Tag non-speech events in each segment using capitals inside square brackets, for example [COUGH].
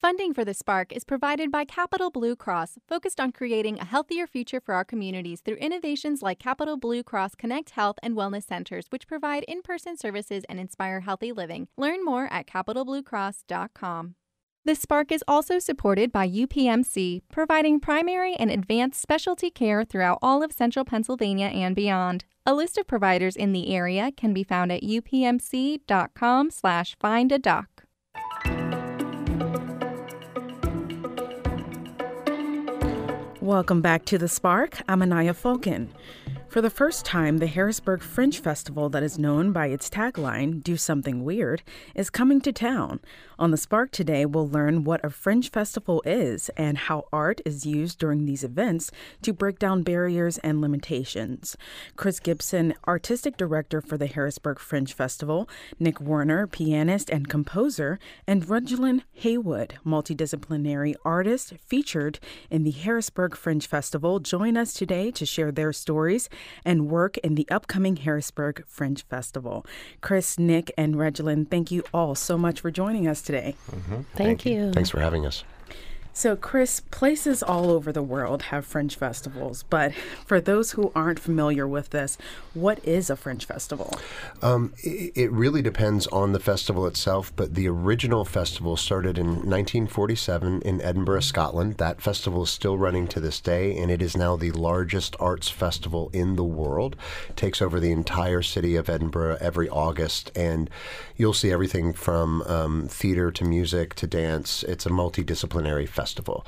Funding for the Spark is provided by Capital Blue Cross, focused on creating a healthier future for our communities through innovations like Capital Blue Cross Connect Health and Wellness Centers, which provide in person services and inspire healthy living. Learn more at capitalbluecross.com. The Spark is also supported by UPMC, providing primary and advanced specialty care throughout all of central Pennsylvania and beyond. A list of providers in the area can be found at upmc.com Welcome back to The Spark. I'm Anaya Fulkin. For the first time, the Harrisburg Fringe Festival, that is known by its tagline, Do Something Weird, is coming to town. On The Spark today, we'll learn what a Fringe Festival is and how art is used during these events to break down barriers and limitations. Chris Gibson, Artistic Director for the Harrisburg Fringe Festival, Nick Warner, pianist and composer, and Regelin Haywood, multidisciplinary artist featured in the Harrisburg Fringe Festival, join us today to share their stories and work in the upcoming Harrisburg Fringe Festival. Chris, Nick, and Regelin, thank you all so much for joining us today. Mm-hmm. Thank, Thank you. you. Thanks for having us. So, Chris, places all over the world have Fringe festivals, but for those who aren't familiar with this, what is a Fringe festival? Um, it, it, really depends on the festival itself, but the original festival started in 1947 in Edinburgh, Scotland. That festival is still running to this day, and it is now the largest arts festival in the world. It takes over the entire city of Edinburgh every August, and you'll see everything from um, theater to music to dance. It's a multidisciplinary festival festival.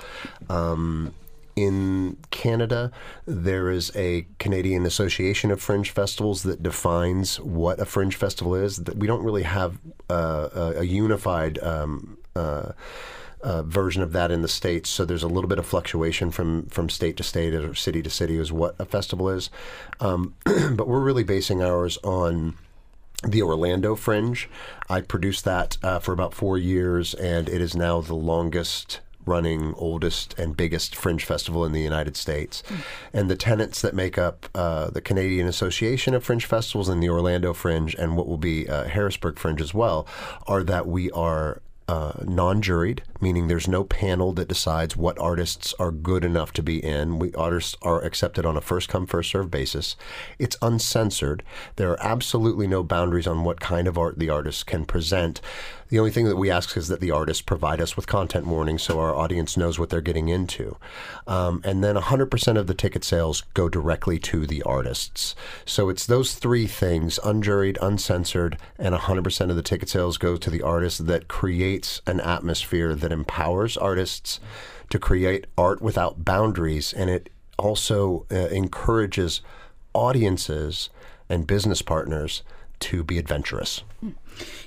Um, in Canada, there is a Canadian Association of Fringe Festivals that defines what a fringe festival is. We don't really have uh, a, a, unified. Um, uh, uh, version of that in the states, so there's a little bit of fluctuation from from state to state or city to city as what a festival is. Um, [CLEARS THROAT] but we're really basing ours on the Orlando Fringe. I produced that uh, for about four years, and it is now the longest running oldest and biggest fringe festival in the United States. Mm. And the tenants that make up uh, the Canadian Association of Fringe Festivals and the Orlando Fringe and what will be uh, Harrisburg Fringe as well are that we are uh, non juried, meaning there's no panel that decides what artists are good enough to be in. We artists are accepted on a first come, first served basis. It's uncensored. There are absolutely no boundaries on what kind of art the artist can present. The only thing that we ask is that the artists provide us with content warnings so our audience knows what they're getting into. Um, and then 100% of the ticket sales go directly to the artists. So it's those three things unjuried, uncensored, and 100% of the ticket sales go to the artists that creates an atmosphere that empowers artists to create art without boundaries. And it also uh, encourages audiences and business partners to be adventurous.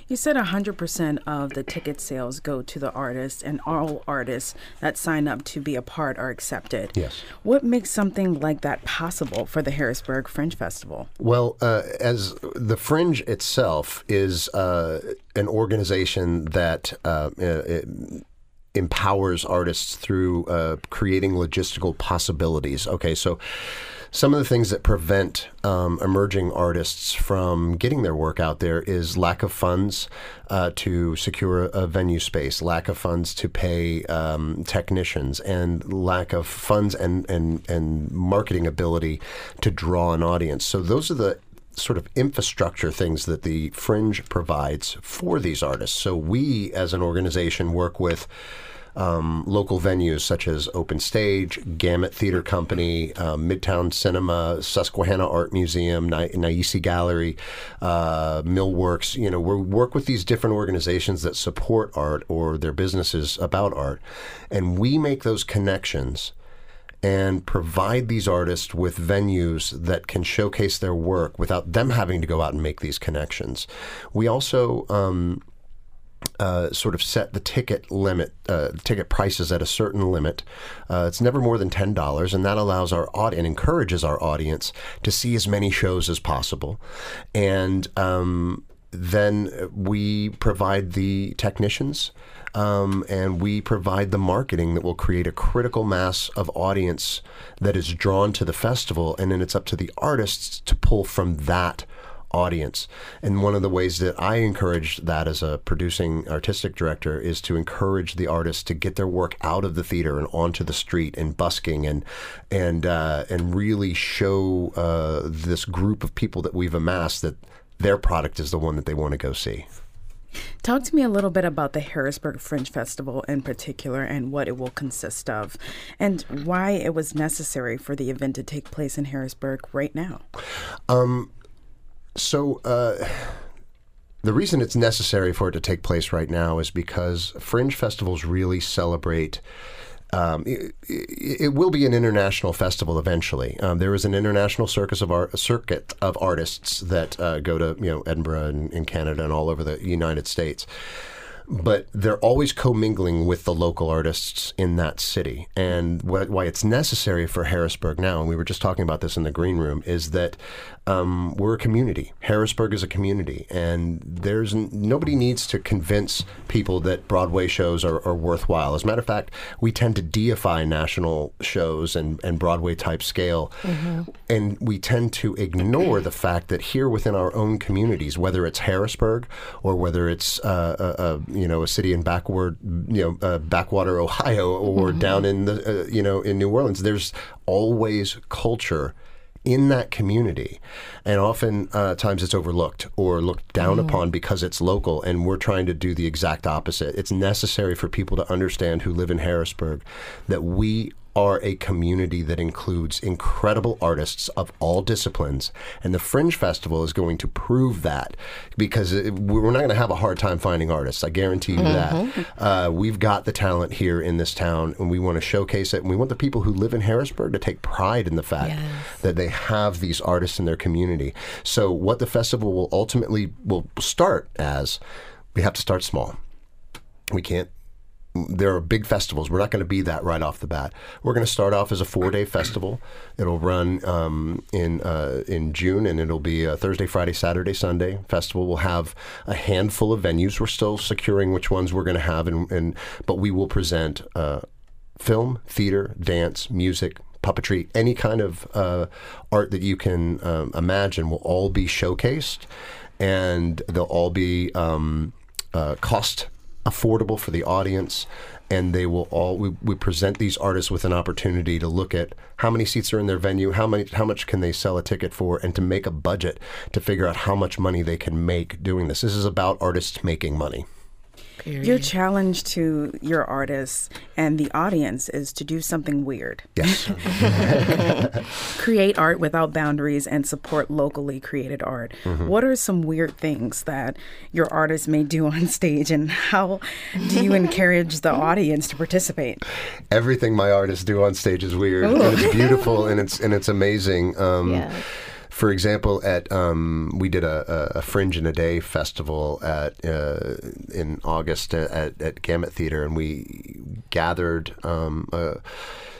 You said 100% of the ticket sales go to the artists, and all artists that sign up to be a part are accepted. Yes. What makes something like that possible for the Harrisburg Fringe Festival? Well, uh, as the Fringe itself is uh, an organization that uh, it, empowers artists through uh, creating logistical possibilities. Okay, so some of the things that prevent um, emerging artists from getting their work out there is lack of funds uh, to secure a venue space, lack of funds to pay um, technicians, and lack of funds and, and, and marketing ability to draw an audience. So those are the sort of infrastructure things that the Fringe provides for these artists. So we, as an organization, work with um, local venues such as Open Stage, Gamut Theater Company, um, Midtown Cinema, Susquehanna Art Museum, Ni- Naisi Gallery, uh, Millworks. You know, we work with these different organizations that support art or their businesses about art, and we make those connections and provide these artists with venues that can showcase their work without them having to go out and make these connections. We also um, uh, sort of set the ticket limit, uh, ticket prices at a certain limit. Uh, it's never more than ten dollars, and that allows our audience and encourages our audience to see as many shows as possible. And um, then we provide the technicians. Um, and we provide the marketing that will create a critical mass of audience that is drawn to the festival, and then it's up to the artists to pull from that audience. And one of the ways that I encourage that as a producing artistic director is to encourage the artists to get their work out of the theater and onto the street and busking and and uh, and really show uh, this group of people that we've amassed that their product is the one that they want to go see. Talk to me a little bit about the Harrisburg Fringe Festival in particular and what it will consist of, and why it was necessary for the event to take place in Harrisburg right now. Um, so, uh, the reason it's necessary for it to take place right now is because fringe festivals really celebrate. Um, it, it, will be an international festival eventually. Um, there is an international circus of art, circuit of artists that uh, go to you know Edinburgh and in Canada and all over the United States but they're always commingling with the local artists in that city. And wh- why it's necessary for Harrisburg now, and we were just talking about this in the green room, is that um, we're a community. Harrisburg is a community, and there's n- nobody needs to convince people that Broadway shows are, are, worthwhile. As a matter of fact, we tend to deify national shows and, and Broadway type scale, mm-hmm. and we tend to ignore the fact that here within our own communities, whether it's Harrisburg or whether it's uh, a, a, you know a city in backward you know uh, backwater Ohio or mm-hmm. down in the uh, you know in New Orleans, there's always culture in that community. And often uh, times it's overlooked or looked down mm. upon because it's local. And we're trying to do the exact opposite. It's necessary for people to understand who live in Harrisburg that we are a community that includes incredible artists of all disciplines. And the Fringe Festival is going to prove that because it, we're not going to have a hard time finding artists. I guarantee you mm-hmm. that. Uh, we've got the talent here in this town and we want to showcase it. And we want the people who live in Harrisburg to take pride in the fact yes. that they have these artists in their community. So, what the festival will ultimately will start as, we have to start small. We can't there are big festivals. We're not going to be that right off the bat. We're going to start off as a four day festival. It'll run um, in uh, in June, and it'll be a Thursday, Friday, Saturday, Sunday festival. We'll have a handful of venues. We're still securing which ones we're going to have, and, and but we will present uh, film, theater, dance, music, puppetry, any kind of uh, art that you can um, imagine will all be showcased, and they'll all be um, uh, cost affordable for the audience and they will all we, we present these artists with an opportunity to look at how many seats are in their venue how many how much can they sell a ticket for and to make a budget to figure out how much money they can make doing this. This is about artists making money Period. Your challenge to your artists and the audience is to do something weird. Yes. [LAUGHS] [LAUGHS] Create art without boundaries and support locally created art. Mm-hmm. What are some weird things that your artists may do on stage and how do you encourage the audience to participate? Everything my artists do on stage is weird. And it's beautiful and it's and it's amazing. Um, yeah for example, at um, we did a, a, Fringe in a Day festival at uh, in August at, at Gamut Theater, and we gathered um, uh,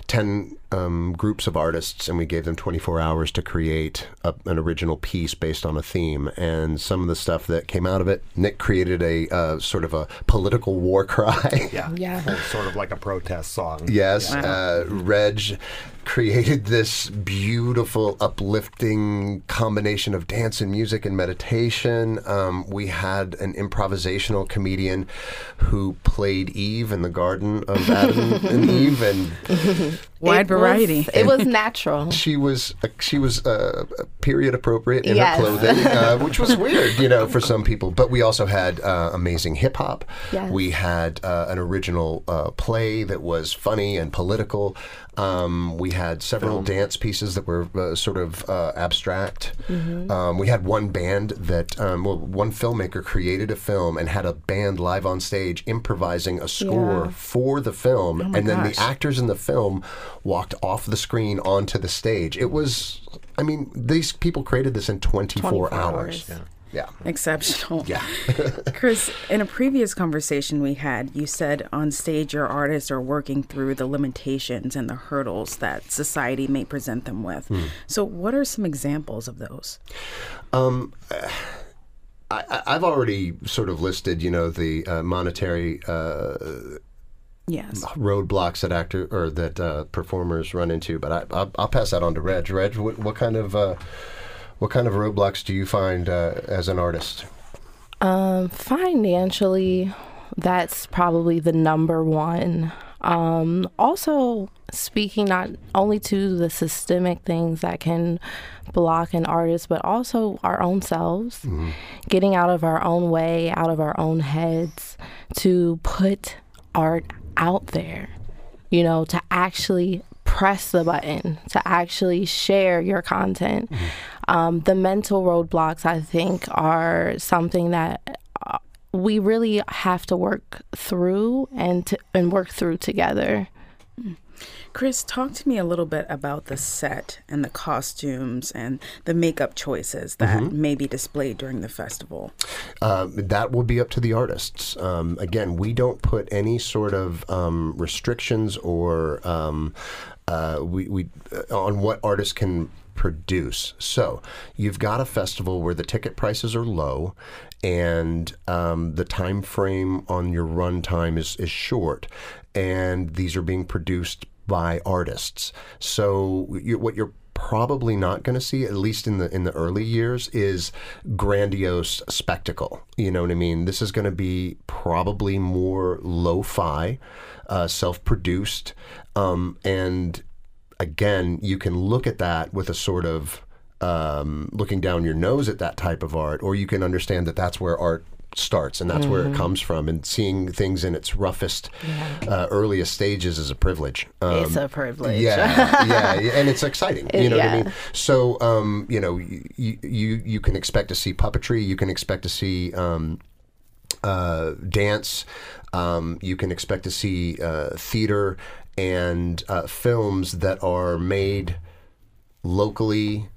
ten um, groups of artists, and we gave them 24 hours to create a, an original piece based on a theme. And some of the stuff that came out of it, Nick created a uh, sort of a political war cry. yeah, yeah, sort of like a protest song. Yes, yeah. uh, Reg created this beautiful, uplifting combination of dance and music and meditation. Um, we had an improvisational comedian who played Eve in the Garden of [LAUGHS] Adam and Eve, and wide variety. Was, it was natural. She was uh, she was uh, period appropriate in yes. her clothing, uh, [LAUGHS] which was weird, you know, for some people. But we also had uh, amazing hip hop. Yes. We had uh, an original uh, play that was funny and political. Um, we had several Film. dance pieces that were uh, sort of uh, abstract. Mm-hmm. Um, we had one band that, um, well, one filmmaker created a film and had a band live on stage improvising a score yeah. for the film. Oh and then gosh. the actors in the film walked off the screen onto the stage. It was, I mean, these people created this in 24, 24 hours. hours. Yeah. Yeah. Exceptional. Yeah. [LAUGHS] [LAUGHS] Chris, in a previous conversation we had, you said on stage your artists are working through the limitations and the hurdles that society may present them with. Mm. So, what are some examples of those? Um, I, have already sort of listed, you know, the uh, monetary. Uh, yes. roadblocks that actor or that uh, performers run into. But I, will pass that on to Reg. Reg, what, what kind of uh, What kind of roadblocks do you find uh, as an artist? Um, financially, that's probably the number one. Um, also, speaking not only to the systemic things that can block an artist, but also our own selves, mm-hmm. getting out of our own way, out of our own heads to put art out there, you know, to actually press the button, to actually share your content. Mm-hmm. Um, the mental roadblocks, I think, are something that uh, we really have to work through and to, and work through together. Chris, talk to me a little bit about the set and the costumes and the makeup choices that mm-hmm. may be displayed during the festival. Uh, that will be up to the artists. Um, again, we don't put any sort of um, restrictions or um, uh, we, we uh, on what artists can produce. So you've got a festival where the ticket prices are low, and um, the time frame on your run time is is short, and these are being produced by artists. So you, what you're probably not going to see, at least in the in the early years, is grandiose spectacle. You know what I mean? This is going to be probably more lo-fi, uh, self-produced, um, and again, you can look at that with a sort of um, looking down your nose at that type of art, or you can understand that that's where art starts and that's mm-hmm. where it mm-hmm. comes from and seeing things in its roughest yeah. uh, earliest stages is a privilege um, it's a privilege yeah, [LAUGHS] yeah and it's exciting you know yeah. what i mean so um, you know you, you you can expect to see puppetry you can expect to see um, uh, dance um, you can expect to see uh, theater and uh, films that are made locally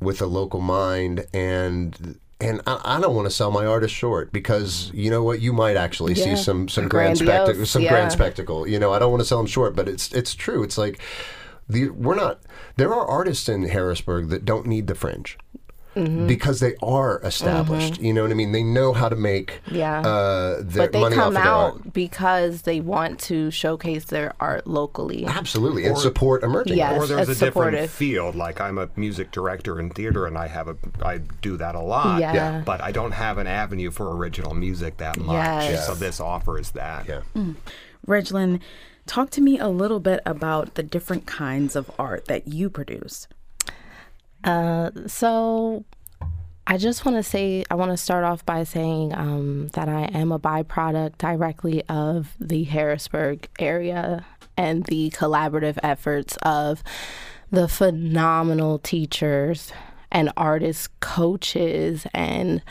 with a local mind and and I, I don't want to sell my artist short because you know what you might actually yeah. see some some grand spectacle some yeah. grand spectacle you know I don't want to sell them short but it's it's true it's like the, we're not there are artists in Harrisburg that don't need the fringe Mm-hmm. because they are established. Mm-hmm. You know what I mean? They know how to make yeah. Uh, their but they come out because they want to showcase their art locally. Absolutely, or, and support emerging. Yes, or there's a supportive. different field. Like I'm a music director in theater, and I have a I do that a lot. Yeah. yeah. But I don't have an avenue for original music that much. Yes. So this offers that. Yeah. Mm. Reglin, talk to me a little bit about the different kinds of art that you produce. Uh, so I just want to say, I want to start off by saying um, that I am a byproduct directly of the Harrisburg area and the collaborative efforts of the phenomenal teachers and artists, coaches, and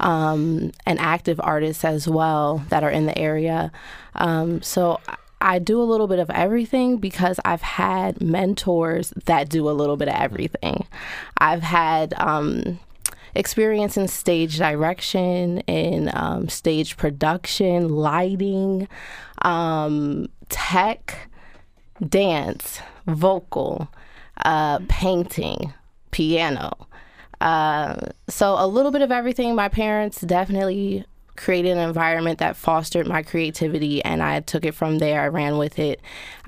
um, and active artists as well that are in the area. Um, so I do a little bit of everything because I've had mentors that do a little bit of everything. I've had um, experience in stage direction, in um, stage production, lighting, um, tech, dance, vocal, uh, painting, piano. Uh, so a little bit of everything. My parents definitely created an environment that fostered my creativity and I took it from there. I ran with it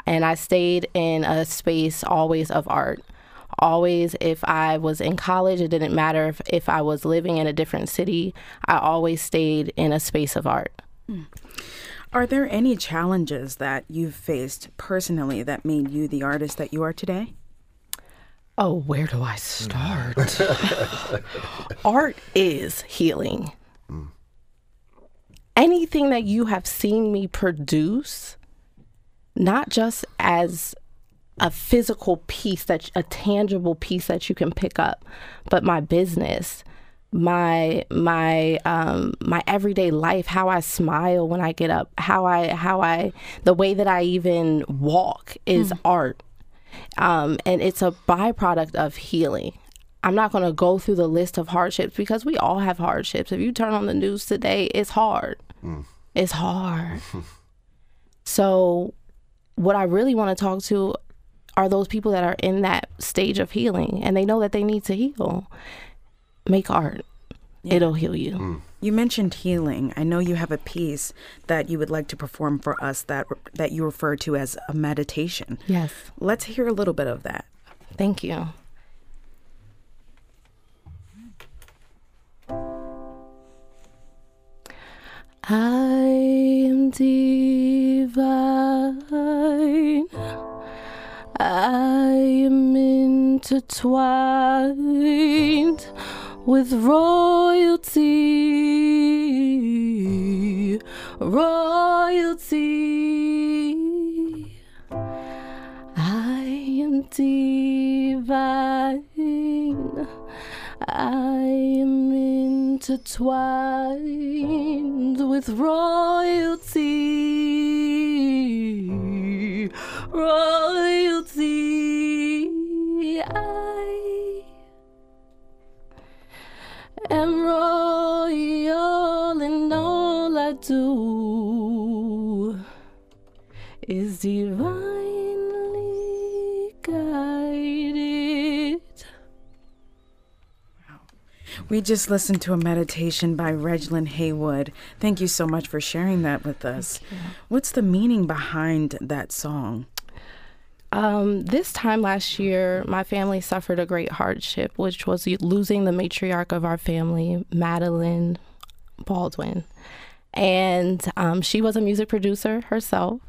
and I stayed in a space always of art. Always, if I was in college, it didn't matter if, if I was living in a different city, I always stayed in a space of art. Mm. Are there any challenges that you've faced personally that made you the artist that you are today? Oh, where do I start? [LAUGHS] [LAUGHS] Art is healing. Anything that you have seen me produce, not just as a physical piece that a tangible piece that you can pick up, but my business, my my um my everyday life, how I smile when I get up, how I how I the way that I even walk is mm. art. Um, and it's a byproduct of healing. I'm not going to go through the list of hardships because we all have hardships. If you turn on the news today, it's hard. Mm. It's hard. so, what I really want to talk to are those people that are in that stage of healing and they know that they need to heal. Make art, yeah. it'll heal you. Mm. You mentioned healing. I know you have a piece that you would like to perform for us that that you refer to as a meditation. Yes. Let's hear a little bit of that. Thank you. I am divine. I am intertwined with royalty. Royalty. I am divine. I am intertwined with royalty. Royalty. I am royal, and all I do is divinely We just listened to a meditation by Reglin Haywood. Thank you so much for sharing that with us. What's the meaning behind that song? Um, this time last year, my family suffered a great hardship, which was losing the matriarch of our family, Madeline Baldwin. And um, she was a music producer herself.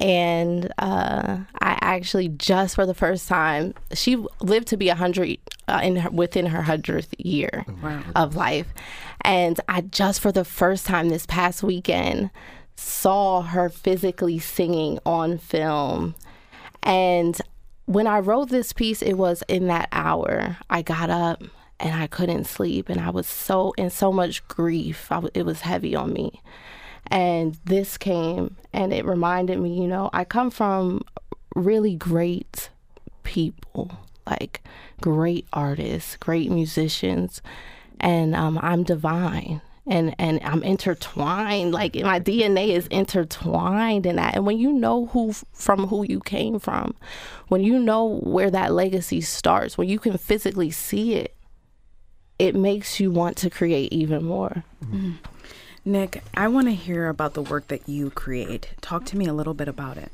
And uh, I actually just for the first time, she lived to be a hundred uh, in her, within her hundredth year wow. of life, and I just for the first time this past weekend saw her physically singing on film and when I wrote this piece, it was in that hour. I got up and I couldn't sleep, and I was so in so much grief. it was heavy on me. And this came and it reminded me, you know, I come from really great people, like great artists, great musicians, and um, I'm divine and and I'm intertwined. Like my DNA is intertwined in that. And when you know who from who you came from, when you know where that legacy starts, when you can physically see it, it makes you want to create even more. Mm-hmm. Nick, I want to hear about the work that you create. Talk to me a little bit about it.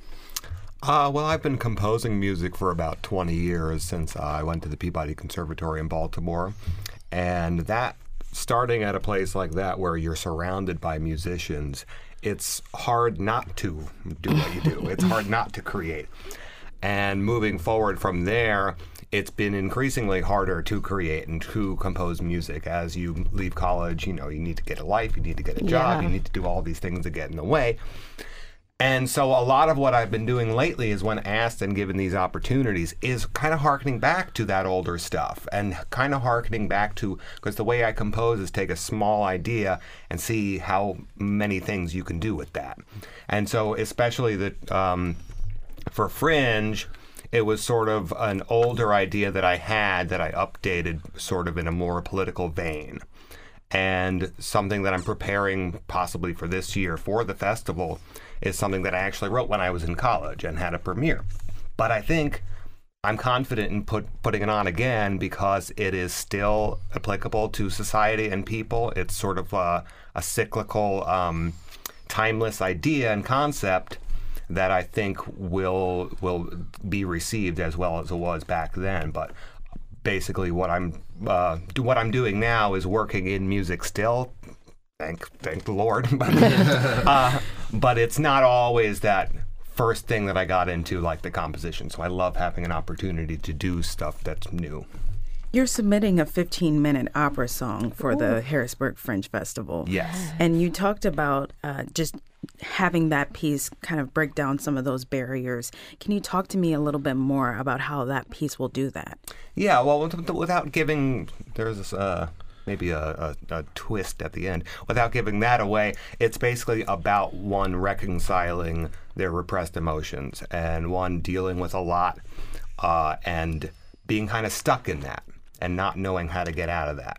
Uh, well, I've been composing music for about 20 years since I went to the Peabody Conservatory in Baltimore. And that starting at a place like that where you're surrounded by musicians, it's hard not to do what you do. it's hard not to create. And moving forward from there, it's been increasingly harder to create and to compose music as you leave college. You know, you need to get a life, you need to get a job, yeah. you need to do all these things that get in the way. And so a lot of what I've been doing lately is when asked and given these opportunities is kind of harkening back to that older stuff and kind of harkening back to because the way I compose is take a small idea and see how many things you can do with that. And so especially that um, for Fringe, it was sort of an older idea that I had that I updated sort of in a more political vein. And something that I'm preparing possibly for this year for the festival is something that I actually wrote when I was in college and had a premiere. But I think I'm confident in put, putting it on again because it is still applicable to society and people. It's sort of a, a cyclical, um, timeless idea and concept that I think will will be received as well as it was back then. But basically, what I'm uh, what I'm doing now is working in music still, thank thank the Lord. [LAUGHS] uh, but it's not always that first thing that I got into, like the composition. So I love having an opportunity to do stuff that's new. You're submitting a 15 minute opera song for Ooh. the Harrisburg Fringe Festival. Yes. And you talked about uh, just having that piece kind of break down some of those barriers. Can you talk to me a little bit more about how that piece will do that? Yeah, well, without giving, there's. Uh, maybe a, a, a, twist at the end. Without giving that away, it's basically about one reconciling their repressed emotions and one dealing with a lot uh, and being kind of stuck in that and not knowing how to get out of that.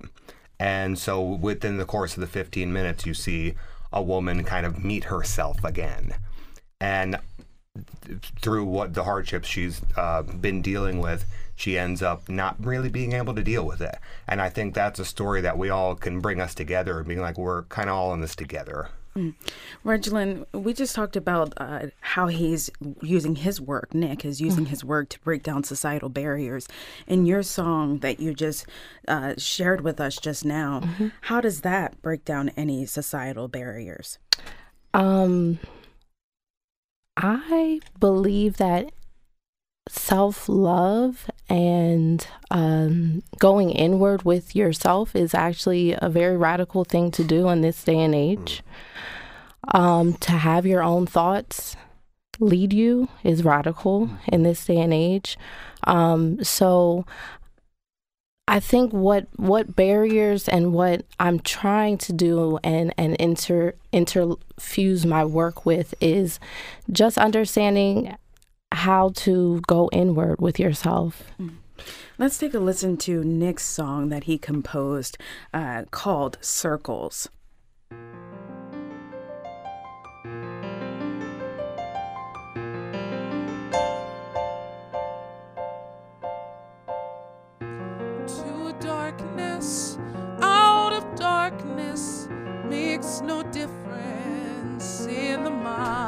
And so within the course of the 15 minutes, you see a woman kind of meet herself again. And through what the hardships she's uh, been dealing with, she ends up not really being able to deal with it. And I think that's a story that we all can bring us together and being like, we're kind of all in this together. Mm. Regelin, we just talked about uh, how he's using his work, Nick is using mm. his work to break down societal barriers. In your song that you just uh, shared with us just now, mm-hmm. how does that break down any societal barriers? Um, I believe that self love and um, going inward with yourself is actually a very radical thing to do in this day and age. Um, to have your own thoughts lead you is radical in this day and age. Um, so I think what what barriers and what I'm trying to do and and inter interfuse my work with is just understanding how to go inward with yourself. Mm. Let's take a listen to Nick's song that he composed uh, called Circles. To darkness, out of darkness makes no difference in the mind.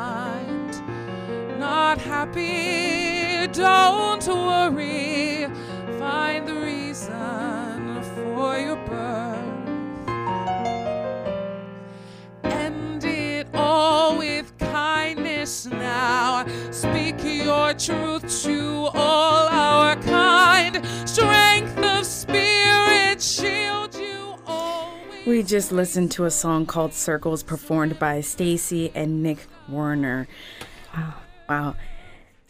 Not happy, don't worry, find the reason for your birth. End it all with kindness now. Speak your truth to all our kind. Strength of spirit, shield you always. We just listened to a song called Circles performed by Stacy and Nick Werner. Wow. Wow.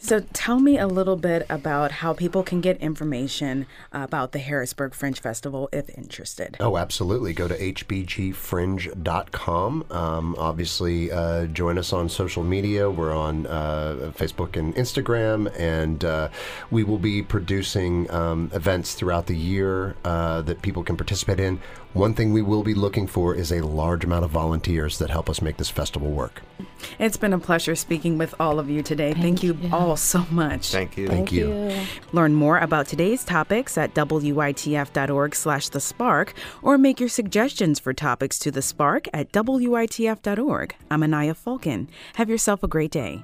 So tell me a little bit about how people can get information about the Harrisburg Fringe Festival if interested. Oh, absolutely. Go to hbgfringe.com. Um, obviously, uh, join us on social media. We're on uh, Facebook and Instagram, and uh, we will be producing um, events throughout the year uh, that people can participate in. One thing we will be looking for is a large amount of volunteers that help us make this festival work. It's been a pleasure speaking with all of you today. Thank, Thank you, you, all so much. Thank you. Thank, Thank you. you. Learn more about today's topics at witf.org slash the spark or make your suggestions for topics to the spark at witf.org. I'm Anaya Fulkin. Have yourself a great day.